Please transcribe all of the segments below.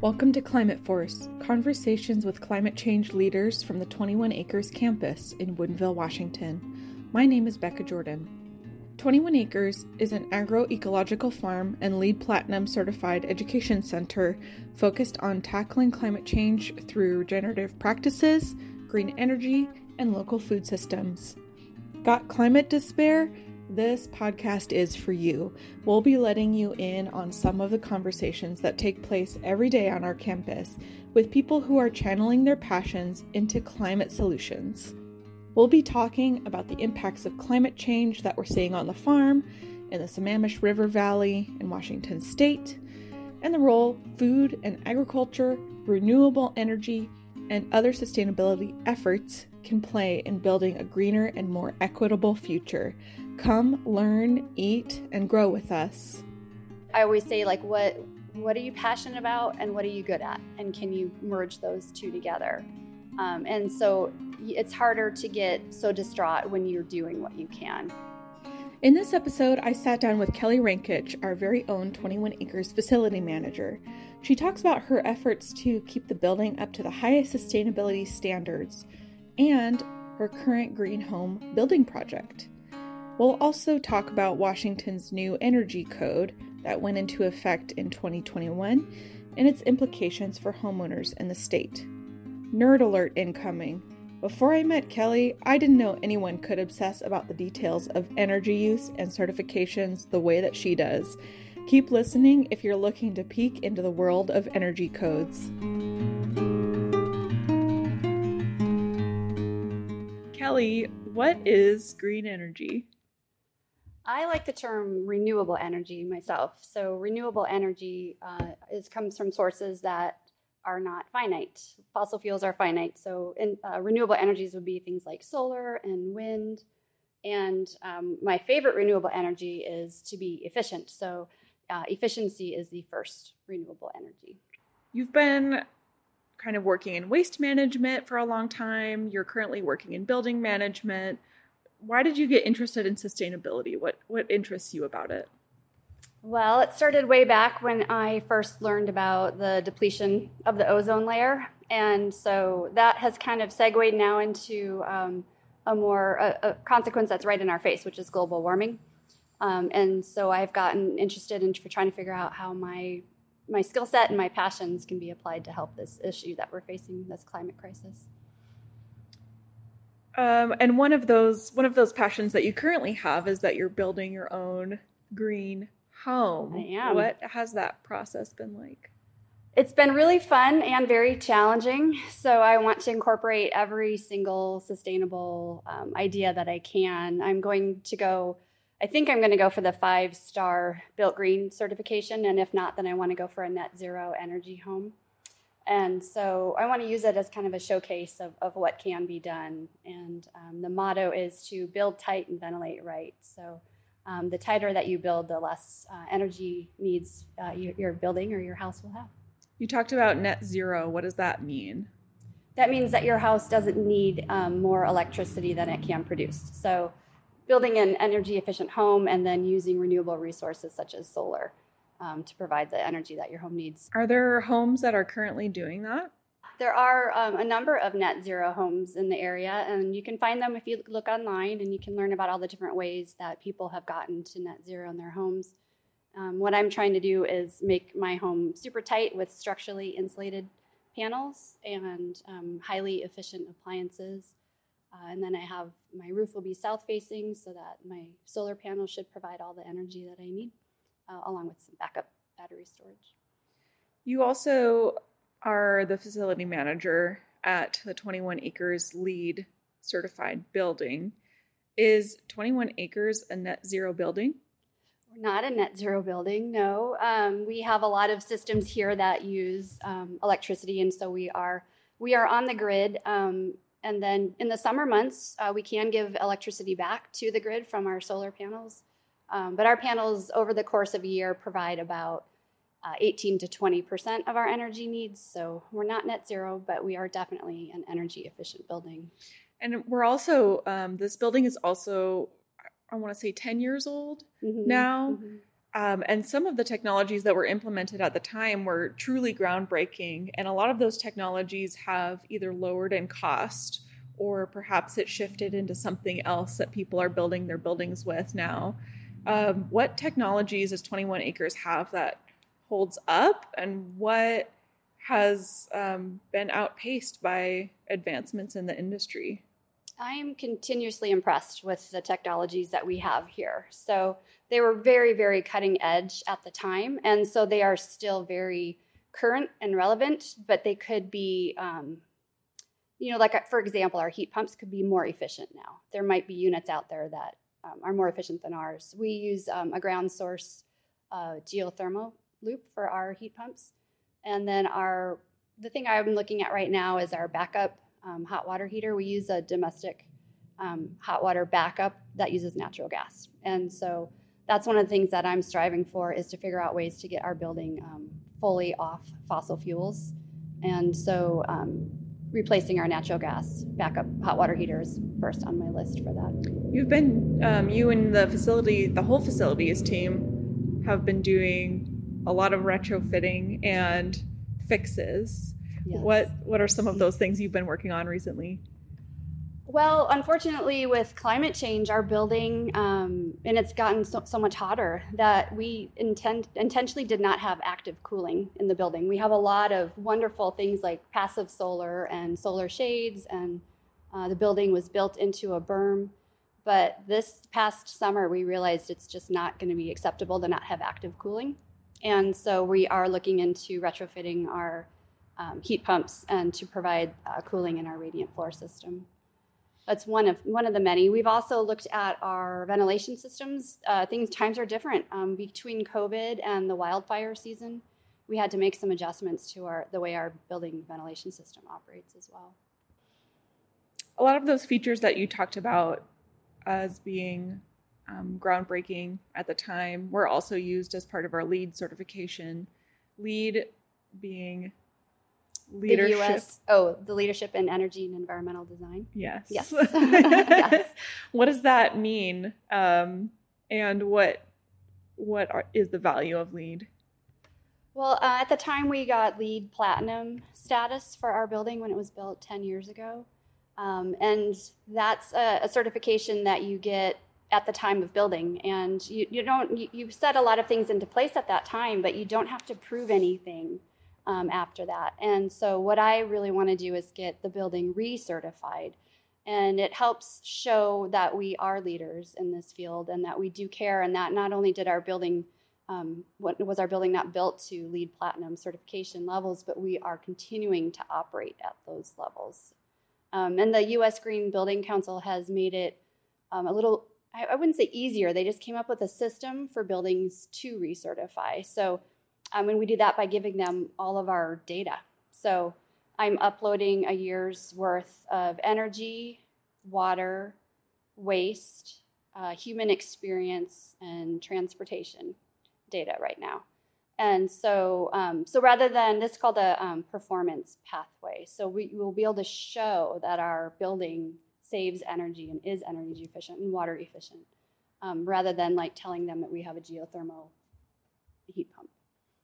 Welcome to Climate Force, conversations with climate change leaders from the 21 Acres campus in Woodinville, Washington. My name is Becca Jordan. 21 Acres is an agroecological farm and LEED Platinum certified education center focused on tackling climate change through regenerative practices, green energy, and local food systems. Got climate despair? This podcast is for you. We'll be letting you in on some of the conversations that take place every day on our campus with people who are channeling their passions into climate solutions. We'll be talking about the impacts of climate change that we're seeing on the farm, in the Sammamish River Valley, in Washington state, and the role food and agriculture, renewable energy, and other sustainability efforts can play in building a greener and more equitable future. Come, learn, eat, and grow with us. I always say, like, what what are you passionate about and what are you good at, and can you merge those two together? Um, and so it's harder to get so distraught when you're doing what you can. In this episode, I sat down with Kelly Rankich, our very own 21 Acres facility manager. She talks about her efforts to keep the building up to the highest sustainability standards and her current green home building project. We'll also talk about Washington's new energy code that went into effect in 2021 and its implications for homeowners in the state. Nerd alert incoming. Before I met Kelly, I didn't know anyone could obsess about the details of energy use and certifications the way that she does. Keep listening if you're looking to peek into the world of energy codes. Kelly, what is green energy? I like the term renewable energy myself. So renewable energy uh, is comes from sources that are not finite. Fossil fuels are finite. So in, uh, renewable energies would be things like solar and wind. And um, my favorite renewable energy is to be efficient. So uh, efficiency is the first renewable energy. You've been kind of working in waste management for a long time. You're currently working in building management why did you get interested in sustainability? What what interests you about it? Well, it started way back when I first learned about the depletion of the ozone layer, and so that has kind of segued now into um, a more a, a, consequence that's right in our face, which is global warming. Um, and so I've gotten interested in for trying to figure out how my my skill set and my passions can be applied to help this issue that we're facing, this climate crisis. Um, and one of those one of those passions that you currently have is that you're building your own green home. I am. What has that process been like? It's been really fun and very challenging. So I want to incorporate every single sustainable um, idea that I can. I'm going to go. I think I'm going to go for the five star built green certification, and if not, then I want to go for a net zero energy home. And so I want to use it as kind of a showcase of, of what can be done. And um, the motto is to build tight and ventilate right. So um, the tighter that you build, the less uh, energy needs uh, your, your building or your house will have. You talked about net zero. What does that mean? That means that your house doesn't need um, more electricity than it can produce. So building an energy efficient home and then using renewable resources such as solar um, to provide the energy that your home needs. Are there homes that are currently doing that? There are um, a number of net zero homes in the area, and you can find them if you look online and you can learn about all the different ways that people have gotten to net zero in their homes. Um, what I'm trying to do is make my home super tight with structurally insulated panels and um, highly efficient appliances. Uh, and then I have my roof will be south facing so that my solar panel should provide all the energy that I need uh, along with some backup battery storage. You also are the facility manager at the 21 Acres LEED certified building. Is 21 Acres a net zero building? We're not a net zero building, no. Um, we have a lot of systems here that use um, electricity, and so we are we are on the grid. Um, and then in the summer months, uh, we can give electricity back to the grid from our solar panels. Um, but our panels over the course of a year provide about uh, 18 to 20 percent of our energy needs. So we're not net zero, but we are definitely an energy efficient building. And we're also um, this building is also I want to say 10 years old mm-hmm. now. Mm-hmm. Um, and some of the technologies that were implemented at the time were truly groundbreaking. And a lot of those technologies have either lowered in cost or perhaps it shifted into something else that people are building their buildings with now. Um, what technologies does 21 Acres have that holds up, and what has um, been outpaced by advancements in the industry? I'm continuously impressed with the technologies that we have here. So they were very, very cutting edge at the time, and so they are still very current and relevant, but they could be um, you know, like uh, for example, our heat pumps could be more efficient now. There might be units out there that um, are more efficient than ours. We use um, a ground source uh, geothermal loop for our heat pumps, and then our the thing I'm looking at right now is our backup um, hot water heater. We use a domestic um, hot water backup that uses natural gas, and so that's one of the things that I'm striving for is to figure out ways to get our building um, fully off fossil fuels, and so um, replacing our natural gas backup hot water heaters first on my list for that. You've been, um, you and the facility, the whole facilities team have been doing a lot of retrofitting and fixes. Yes. What what are some of those things you've been working on recently? Well, unfortunately, with climate change, our building, um, and it's gotten so, so, much hotter that we intend, intentionally did not have active cooling in the building. We have a lot of wonderful things like passive solar and solar shades, and uh, the building was built into a berm. But this past summer, we realized it's just not going to be acceptable to not have active cooling. And so we are looking into retrofitting our um, heat pumps and to provide uh, cooling in our radiant floor system. That's one of one of the many. We've also looked at our ventilation systems. Uh, things times are different um, between COVID and the wildfire season. We had to make some adjustments to our the way our building ventilation system operates as well. A lot of those features that you talked about as being um, groundbreaking at the time were also used as part of our LEED certification. LEED being leadership. The US, oh, the leadership in energy and environmental design. Yes. Yes. yes. What does that mean? Um, and what what are, is the value of LEED? Well, uh, at the time we got LEED platinum status for our building when it was built 10 years ago. Um, and that's a, a, certification that you get at the time of building. And you, you don't, you, you set a lot of things into place at that time, but you don't have to prove anything um, after that. And so, what I really want to do is get the building recertified. And it helps show that we are leaders in this field and that we do care, and that not only did our building, um, what was our building not built to LEED platinum certification levels, but we are continuing to operate at those levels. Um, and the US Green Building Council has made it um, a little, I, I wouldn't say easier, they just came up with a system for buildings to recertify. So um, and we do that by giving them all of our data. So I'm uploading a year's worth of energy, water, waste, uh, human experience, and transportation data right now. And so, um, so rather than this is called a um, performance pathway. So we will be able to show that our building saves energy and is energy efficient and water efficient, um, rather than like telling them that we have a geothermal heat pump.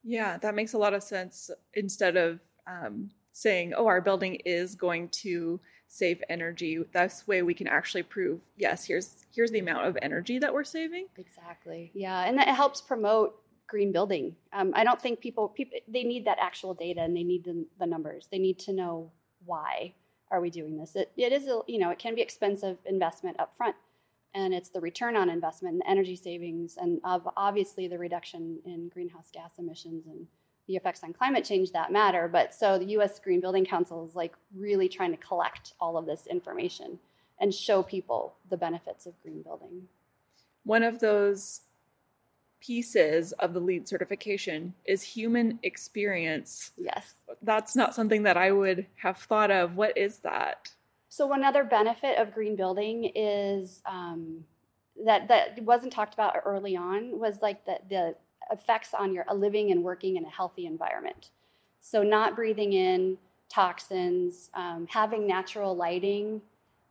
Yeah, that makes a lot of sense. Instead of um, saying, "Oh, our building is going to save energy," that's way we can actually prove, yes, here's here's the amount of energy that we're saving. Exactly. Yeah, and that helps promote green building. Um, I don't think people people they need that actual data and they need the, the numbers. They need to know why are we doing this. It, it is a, you know it can be expensive investment up front and it's the return on investment and energy savings and obviously the reduction in greenhouse gas emissions and the effects on climate change that matter. But so the us green building council is like really trying to collect all of this information and show people the benefits of green building. One of those pieces of the LEED certification is human experience. Yes. That's not something that i would have thought of. What is that so another benefit of green building is um, that that wasn't talked about early on was like the the effects on your living and working in a healthy environment. So not breathing in toxins, um, having natural lighting,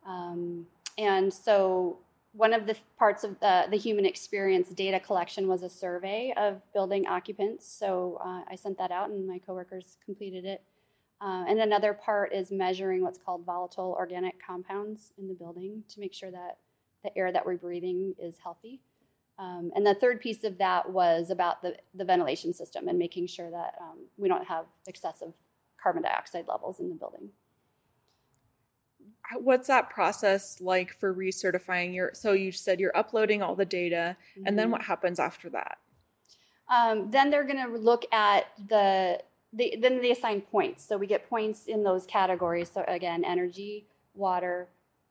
um, and so one of the parts of the, the human experience data collection was a survey of building occupants. So uh, I sent that out, and my coworkers completed it. Uh, and another part is measuring what's called volatile organic compounds in the building to make sure that the air that we're breathing is healthy. Um, and the third piece of that was about the, the ventilation system and making sure that um, we don't have excessive carbon dioxide levels in the building what's that process like for recertifying your so you said you're uploading all the data mm-hmm. and then mm-hmm. what happens after that um, then they're going to look at the, the then they assign points so we get points in those categories so again energy water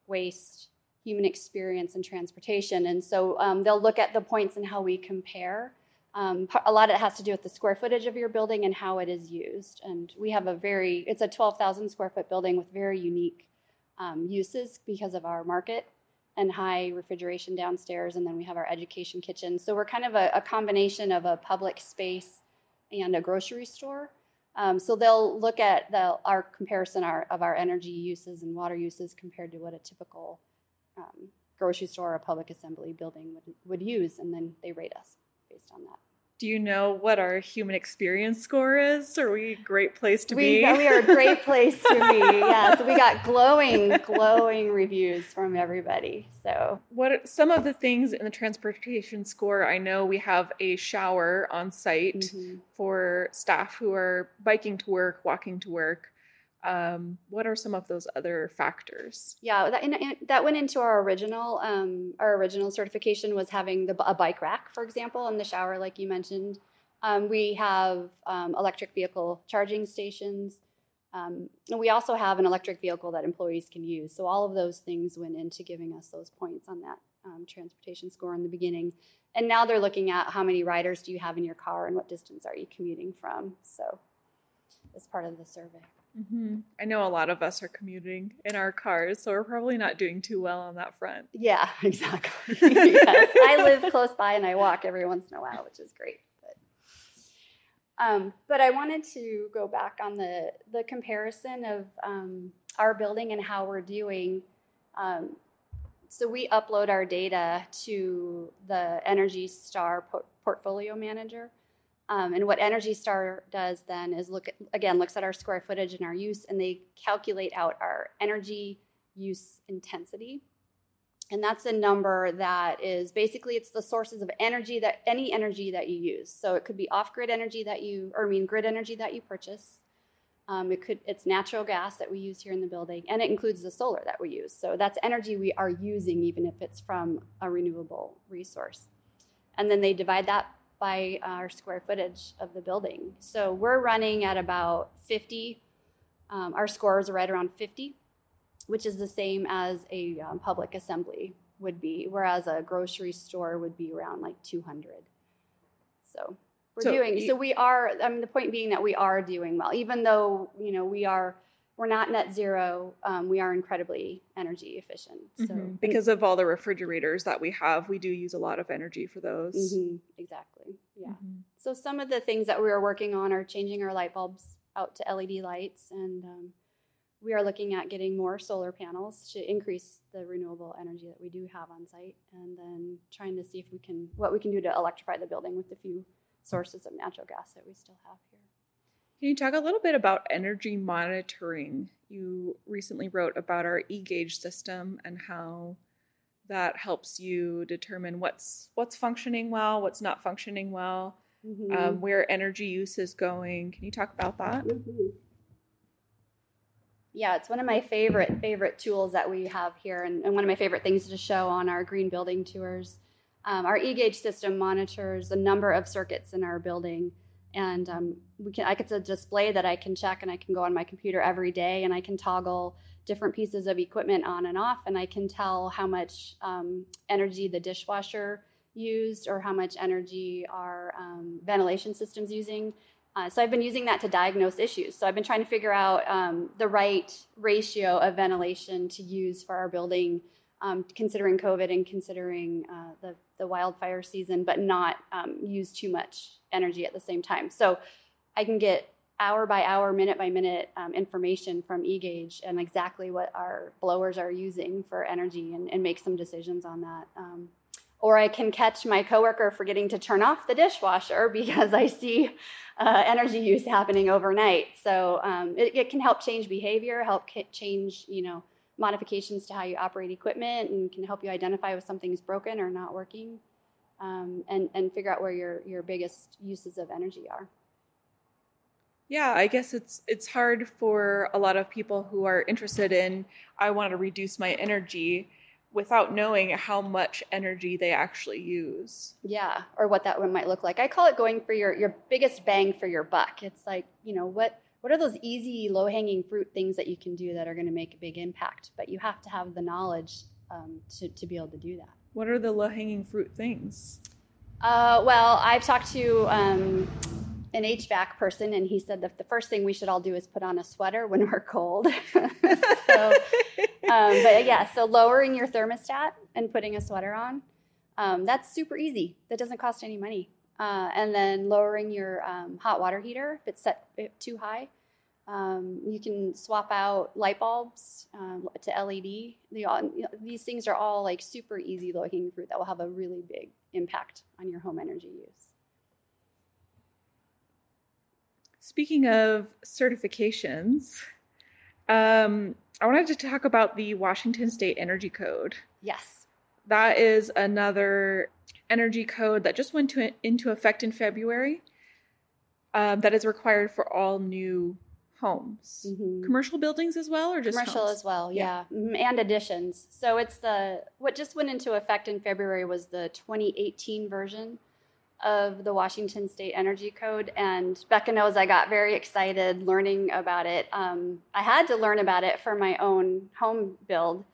waste human experience and transportation and so um, they'll look at the points and how we compare um, a lot of it has to do with the square footage of your building and how it is used and we have a very it's a 12000 square foot building with very unique um, uses because of our market and high refrigeration downstairs. And then we have our education kitchen. So we're kind of a, a combination of a public space and a grocery store. Um, so they'll look at the, our comparison our, of our energy uses and water uses compared to what a typical um, grocery store or public assembly building would, would use, and then they rate us based on that do you know what our human experience score is? Are we a great place to we, be? we are a great place to be. Yeah. So we got glowing, glowing reviews from everybody. So what some of the things in the transportation score? I know we have a shower on site mm-hmm. for staff who are biking to work, walking to work. Um, what are some of those other factors? Yeah, that, in, in, that went into our original um, our original certification was having the, a bike rack, for example, in the shower, like you mentioned. Um, we have um, electric vehicle charging stations. Um, and we also have an electric vehicle that employees can use. So all of those things went into giving us those points on that um, transportation score in the beginning. And now they're looking at how many riders do you have in your car and what distance are you commuting from. So as part of the survey. Mm-hmm. I know a lot of us are commuting in our cars, so we're probably not doing too well on that front. Yeah, exactly. yes. I live close by and I walk every once in a while, which is great. But, um, but I wanted to go back on the the comparison of um, our building and how we're doing. Um, so we upload our data to the Energy Star por- portfolio manager. Um, and what Energy Star does then is look at, again looks at our square footage and our use, and they calculate out our energy use intensity. And that's a number that is basically it's the sources of energy that any energy that you use. So it could be off-grid energy that you, or I mean grid energy that you purchase. Um, it could it's natural gas that we use here in the building, and it includes the solar that we use. So that's energy we are using, even if it's from a renewable resource. And then they divide that by our square footage of the building. So we're running at about 50. Um, our scores are right around 50, which is the same as a um, public assembly would be, whereas a grocery store would be around like 200. So we're so doing. You, so we are. I mean, the point being that we are doing well, even though you know we are we're not net zero. Um, we are incredibly energy efficient. So mm-hmm. because of all the refrigerators that we have, we do use a lot of energy for those. Mm-hmm. Exactly. Yeah. Mm-hmm. So some of the things that we are working on are changing our light bulbs out to LED lights, and um, we are looking at getting more solar panels to increase the renewable energy that we do have on site, and then trying to see if we can what we can do to electrify the building with the few sources of natural gas that we still have here. Can you talk a little bit about energy monitoring? You recently wrote about our e-gauge system and how that helps you determine what's what's functioning well, what's not functioning well, mm-hmm. um, where energy use is going. Can you talk about that? Mm-hmm. Yeah, it's one of my favorite favorite tools that we have here, and, and one of my favorite things to show on our green building tours. Um, our e-gauge system monitors a number of circuits in our building and um, we can I get a display that I can check and I can go on my computer every day and I can toggle different pieces of equipment on and off and I can tell how much um, energy the dishwasher used or how much energy our um, ventilation system's using. Uh, so I've been using that to diagnose issues. So I've been trying to figure out um, the right ratio of ventilation to use for our building um, considering COVID and considering uh, the, the wildfire season, but not um, use too much energy at the same time. So I can get hour by hour, minute by minute um, information from eGauge and exactly what our blowers are using for energy and, and make some decisions on that. Um, or I can catch my coworker forgetting to turn off the dishwasher because I see uh, energy use happening overnight. So um, it, it, can help change behavior, help change, you know, modifications to how you operate equipment, and can help you identify if something's broken or not working, um, and and figure out where your your biggest uses of energy are. Yeah, I guess it's it's hard for a lot of people who are interested in I want to reduce my energy without knowing how much energy they actually use. Yeah, or what that one might look like. I call it going for your your biggest bang for your buck. It's like, you know, what what are those easy low-hanging fruit things that you can do that are going to make a big impact, but you have to have the knowledge um, to, to be able to do that. What are the low-hanging fruit things? Uh, well, I've talked to um, an HVAC person, and he said that the first thing we should all do is put on a sweater when we're cold. so, um, but yeah, so lowering your thermostat and putting a sweater on, um, that's super easy. That doesn't cost any money. Uh, and then lowering your um, hot water heater if it's set too high. Um, you can swap out light bulbs um, to LED. The, you know, these things are all like super easy low hanging fruit that will have a really big impact on your home energy use. Speaking of certifications, um, I wanted to talk about the Washington State Energy Code. Yes. That is another energy code that just went to, into effect in February um, that is required for all new homes. Mm-hmm. Commercial buildings as well, or just commercial homes? as well, yeah, yeah. Mm-hmm. and additions. So it's the what just went into effect in February was the 2018 version of the Washington State Energy Code, and Becca knows I got very excited learning about it. Um, I had to learn about it for my own home build,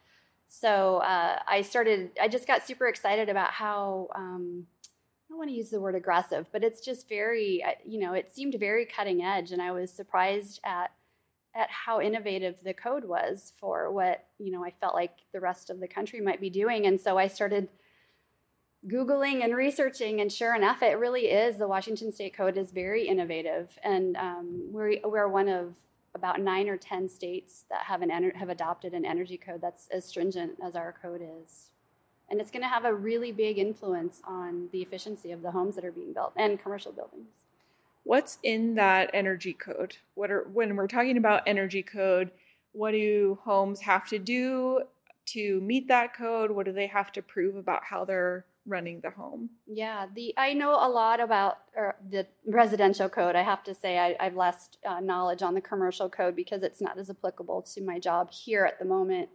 so uh, I started. I just got super excited about how. Um, I don't want to use the word aggressive, but it's just very, uh, you know, it seemed very cutting edge, and I was surprised at at how innovative the code was for what you know I felt like the rest of the country might be doing, and so I started Googling and researching, and sure enough, it really is. The Washington State Code is very innovative, and um, we're, we're one of about nine or ten states that have an ener- have adopted an energy code that's as stringent as our code is, and it's going to have a really big influence on the efficiency of the homes that are being built and commercial buildings. What's in that energy code? What are when we're talking about energy code? What do homes have to do to meet that code? What do they have to prove about how they're running the home. Yeah, the I know a lot about the residential code. I have to say I, have less uh, knowledge on the commercial code because it's not as applicable to my job here at the moment.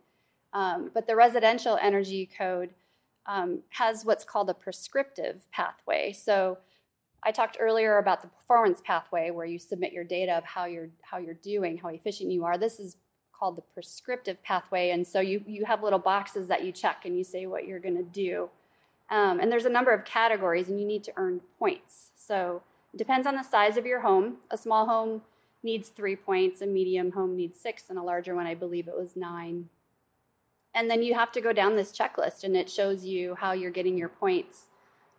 Um, but the residential energy code um, has what's called a prescriptive pathway. So I talked earlier about the performance pathway where you submit your data of how you're how you're doing, how efficient you are. This is called the prescriptive pathway, and so you you have little boxes that you check and you say what you're going to do. Um, and there's a number of categories, and you need to earn points. So it depends on the size of your home. A small home needs three points, a medium home needs six, and a larger one, I believe it was nine. And then you have to go down this checklist, and it shows you how you're getting your points.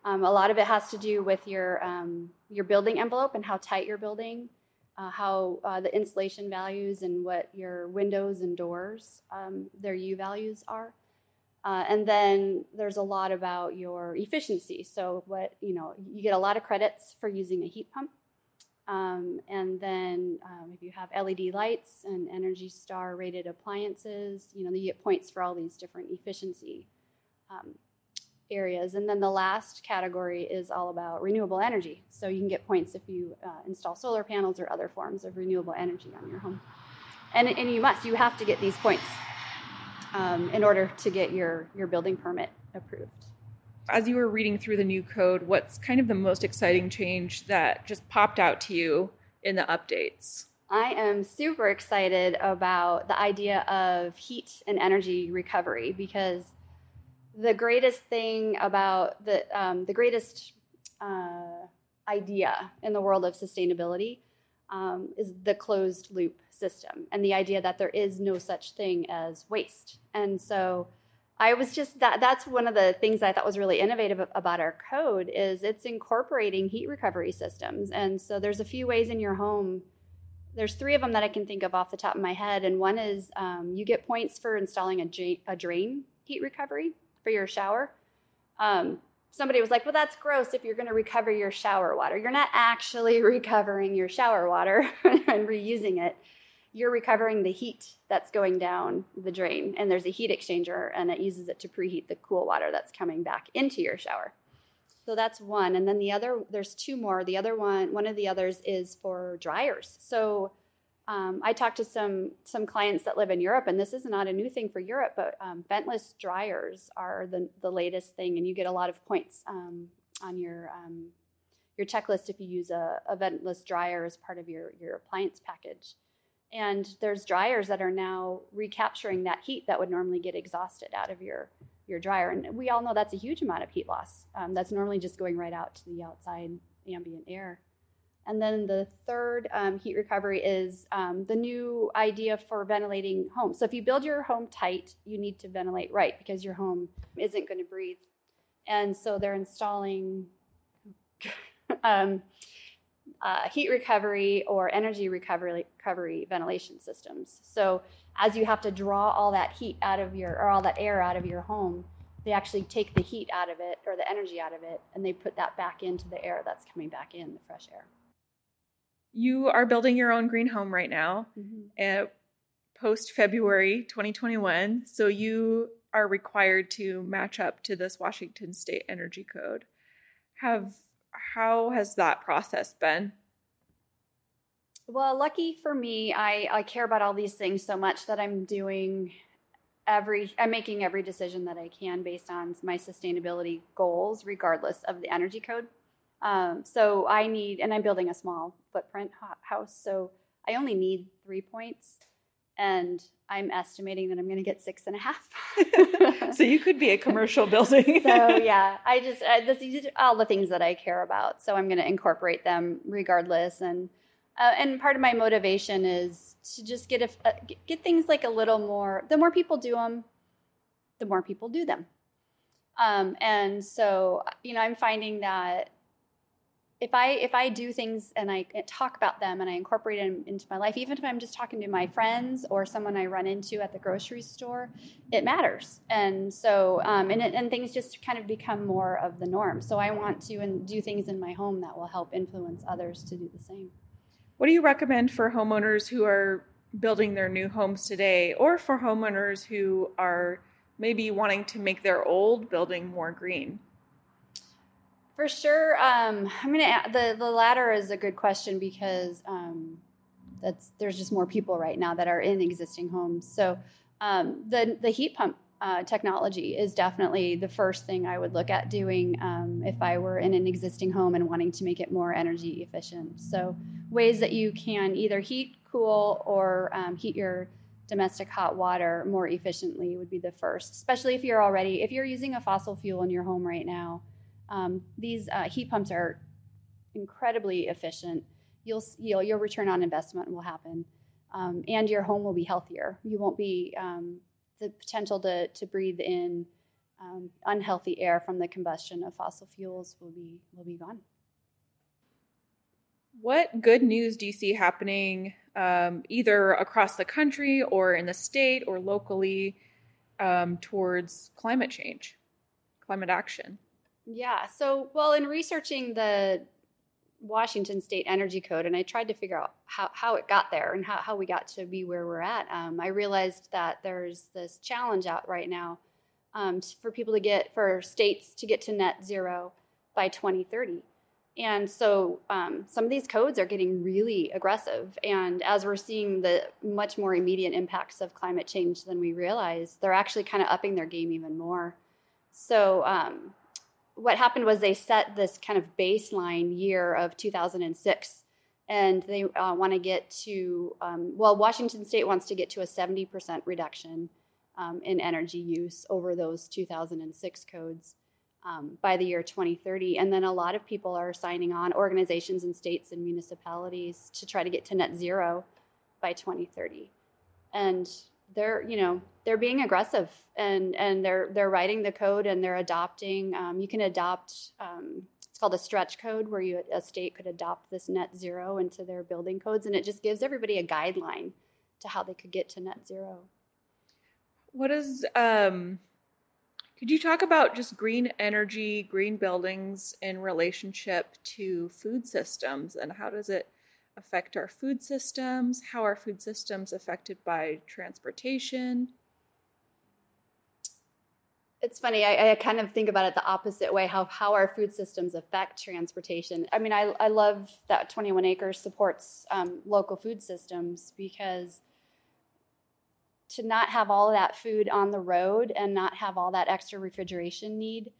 Um, a lot of it has to do with your um, your building envelope and how tight you're building, uh, how uh, the insulation values and what your windows and doors um, their U values are. Uh, and then there's a lot about your efficiency. So what you know, you get a lot of credits for using a heat pump. Um, and then um, if you have LED lights and Energy Star rated appliances, you know, you get points for all these different efficiency um, areas. And then the last category is all about renewable energy. So you can get points if you uh, install solar panels or other forms of renewable energy on your home. And, and you must, you have to get these points um, in order to get your, your building permit approved. As you were reading through the new code, what's kind of the most exciting change that just popped out to you in the updates? I am super excited about the idea of heat and energy recovery because the greatest thing about the um, the greatest uh, idea in the world of sustainability um, is the closed loop system and the idea that there is no such thing as waste. And so I was just that that's one of the things I thought was really innovative about our code is it's incorporating heat recovery systems. And so there's a few ways in your home there's three of them that I can think of off the top of my head, and one is um, you get points for installing a, drain, drain heat recovery for your shower. Um, somebody was like, "Well, that's gross if you're going to recover your shower water. You're not actually recovering your shower water and reusing it. You're recovering the heat that's going down the drain, and there's a heat exchanger, and it uses it to preheat the cool water that's coming back into your shower." So that's one. And then the other, there's two more. The other one, one of the others is for dryers. So um, I talked to some some clients that live in Europe, and this is not a new thing for Europe, but um, ventless dryers are the, the latest thing, and you get a lot of points um, on your um, your checklist if you use a, a ventless dryer as part of your your appliance package. And there's dryers that are now recapturing that heat that would normally get exhausted out of your your dryer. And we all know that's a huge amount of heat loss. Um, that's normally just going right out to the outside ambient air. And then the third um, heat recovery is um, the new idea for ventilating homes. So if you build your home tight, you need to ventilate right because your home isn't going to breathe. And so they're installing um, uh, heat recovery or energy recovery, recovery ventilation systems. So as you have to draw all that heat out of your or all that air out of your home, they actually take the heat out of it or the energy out of it and they put that back into the air that's coming back in, the fresh air. You are building your own green home right now, mm-hmm. post February 2021. So you are required to match up to this Washington State Energy Code. Have how has that process been? Well, lucky for me, I, I care about all these things so much that I'm doing every I'm making every decision that I can based on my sustainability goals, regardless of the energy code. Um, so I need, and I'm building a small footprint house, so I only need three points, and I'm estimating that I'm going to get six and a half. so you could be a commercial building. so yeah, I just uh, this, these all the things that I care about, so I'm going to incorporate them regardless, and uh, and part of my motivation is to just get a, uh, get things like a little more. The more people do them, the more people do them. Um, and so, you know, I'm finding that if I if I do things and I talk about them and I incorporate them into my life, even if I'm just talking to my friends or someone I run into at the grocery store, it matters. And so um, and and things just kind of become more of the norm. So I want to and do things in my home that will help influence others to do the same. What do you recommend for homeowners who are building their new homes today, or for homeowners who are maybe wanting to make their old building more green? For sure, um, I'm gonna. The the latter is a good question because um, that's there's just more people right now that are in existing homes. So um, the the heat pump uh, technology is definitely the first thing I would look at doing um, if I were in an existing home and wanting to make it more energy efficient. So, ways that you can either heat, cool, or um, heat your domestic hot water more efficiently would be the first, especially if you're already, if you're using a fossil fuel in your home right now. Um, these uh, heat pumps are incredibly efficient. You'll, you'll, your return on investment will happen. Um, and your home will be healthier. You won't be um, the potential to, to breathe in um, unhealthy air from the combustion of fossil fuels will be will be gone. What good news do you see happening um, either across the country or in the state or locally um, towards climate change, climate action? Yeah. So, well, in researching the Washington State Energy Code, and I tried to figure out how, how it got there and how, how we got to be where we're at. Um, I realized that there's this challenge out right now um, for people to get, for states to get to net zero by 2030. And so um, some of these codes are getting really aggressive. And as we're seeing the much more immediate impacts of climate change than we realize, they're actually kind of upping their game even more. So um, what happened was they set this kind of baseline year of 2006 and they uh, want to get to um, well washington state wants to get to a 70% reduction um, in energy use over those 2006 codes um, by the year 2030 and then a lot of people are signing on organizations and states and municipalities to try to get to net zero by 2030 and they're you know they're being aggressive and and they're they're writing the code and they're adopting. Um, you can adopt. Um, it's called a stretch code where you a state could adopt this net zero into their building codes, and it just gives everybody a guideline to how they could get to net zero. What is um could you talk about just green energy, green buildings in relationship to food systems and how does it affect our food systems? How are food systems affected by transportation? It's funny, I, I kind of think about it the opposite way how, how our food systems affect transportation. I mean, I, I love that 21 Acres supports um, local food systems because to not have all that food on the road and not have all that extra refrigeration need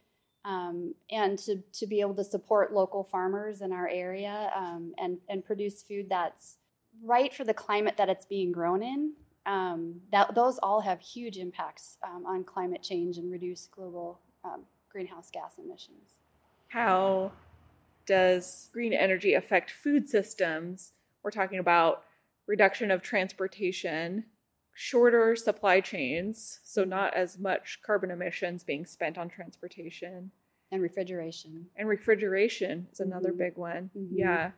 um, and to, to be able to support local farmers in our area um, and, and produce food that's right for the climate that it's being grown in. Um, that those all have huge impacts um, on climate change and reduce global um, greenhouse gas emissions. How does green energy affect food systems? We're talking about reduction of transportation shorter supply chains, so not as much carbon emissions being spent on transportation. And refrigeration. And refrigeration is another mm-hmm. big one. Mm-hmm. Yeah.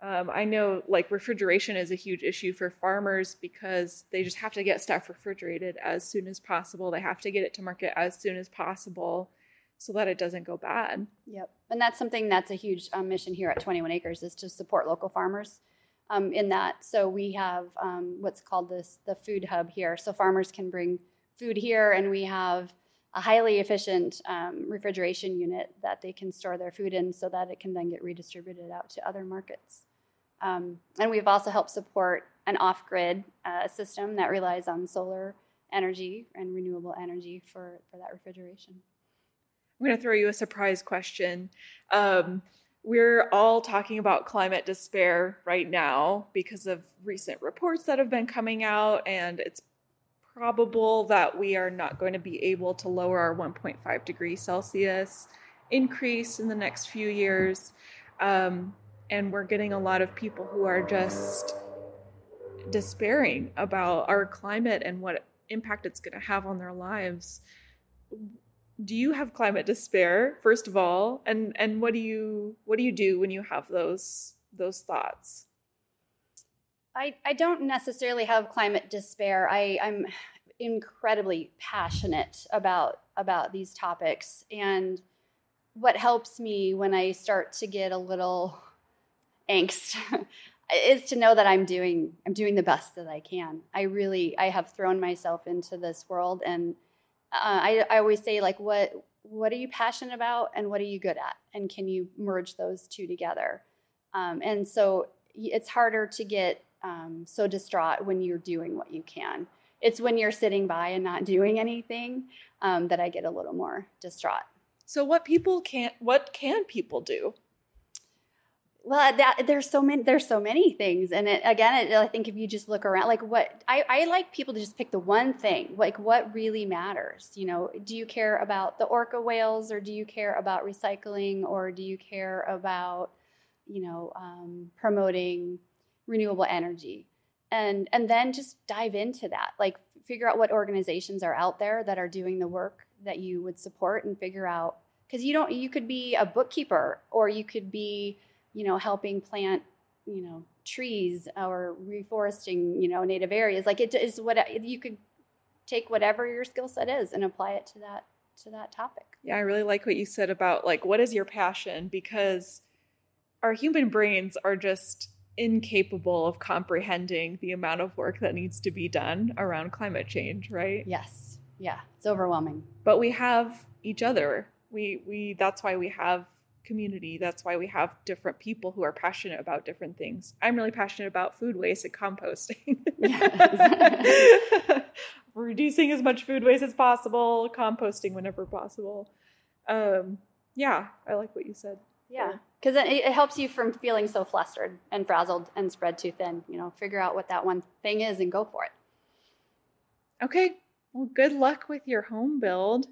Um, I know like refrigeration is a huge issue for farmers because they just have to get stuff refrigerated as soon as possible. They have to get it to market as soon as possible so that it doesn't go bad. Yep. And that's something that's a huge um, mission here at 21 Acres is to support local farmers um, in that. So we have um, what's called this the food hub here. So farmers can bring food here, and we have a highly efficient um, refrigeration unit that they can store their food in, so that it can then get redistributed out to other markets. Um, and we've also helped support an off-grid uh, system that relies on solar energy and renewable energy for, for that refrigeration. I'm going to throw you a surprise question. Um, we're all talking about climate despair right now because of recent reports that have been coming out, and it's probable that we are not going to be able to lower our 1.5 degrees Celsius increase in the next few years. Um, and we're getting a lot of people who are just despairing about our climate and what impact it's going to have on their lives do you have climate despair first of all? And and what do you what do you do when you have those those thoughts? I i don't necessarily have climate despair. I i'm incredibly passionate about about these topics. And what helps me when i start to get a little angst is to know that i'm doing i'm doing the best that i can. I really i have thrown myself into this world and I, I always say like what what are you passionate about and what are you good at? And can you merge those two together? Um, and so it's harder to get um, so distraught when you're doing what you can. It's when you're sitting by and not doing anything um, that i get a little more distraught. So what people can't what can people do well that there's so many there's so many things and it, again it, i think if you just look around like what I, I like people to just pick the one thing like what really matters you know? Do you care about the orca whales or do you care about recycling or do you care about you know um, promoting renewable energy? And and then just dive into that like figure out what organizations are out there that are doing the work that you would support and figure out because you don't you could be a bookkeeper or you could be you know, helping plant, you know, trees or reforesting, you know, native areas. Like it is what you could take whatever your skill set is and apply it to that to that topic. Yeah, I really like what you said about like what is your passion because our human brains are just incapable of comprehending the amount of work that needs to be done around climate change, right? Yes. Yeah, it's overwhelming. But we have each other. We we that's why we have community. That's why we have different people who are passionate about different things. I'm really passionate about food waste and composting. Reducing as much food waste as possible, composting whenever possible. Um, yeah, I like what you said. Yeah, because it, it helps you from feeling so flustered and frazzled and spread too thin. You know, figure out what that one thing is and go for it. Okay. Well, good luck with your home build.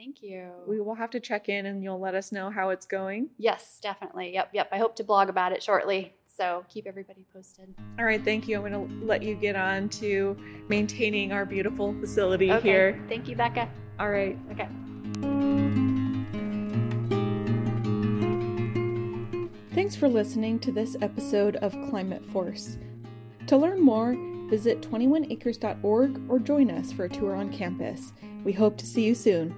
Thank you. We will have to check in and you'll let us know how it's going. Yes, definitely. Yep, yep. I hope to blog about it shortly. So keep everybody posted. All right, thank you. I'm going to let you get on to maintaining our beautiful facility okay. here. Thank you, Becca. All right. Okay. Thanks for listening to this episode of Climate Force. To learn more, visit 21acres.org or join us for a tour on campus. We hope to see you soon.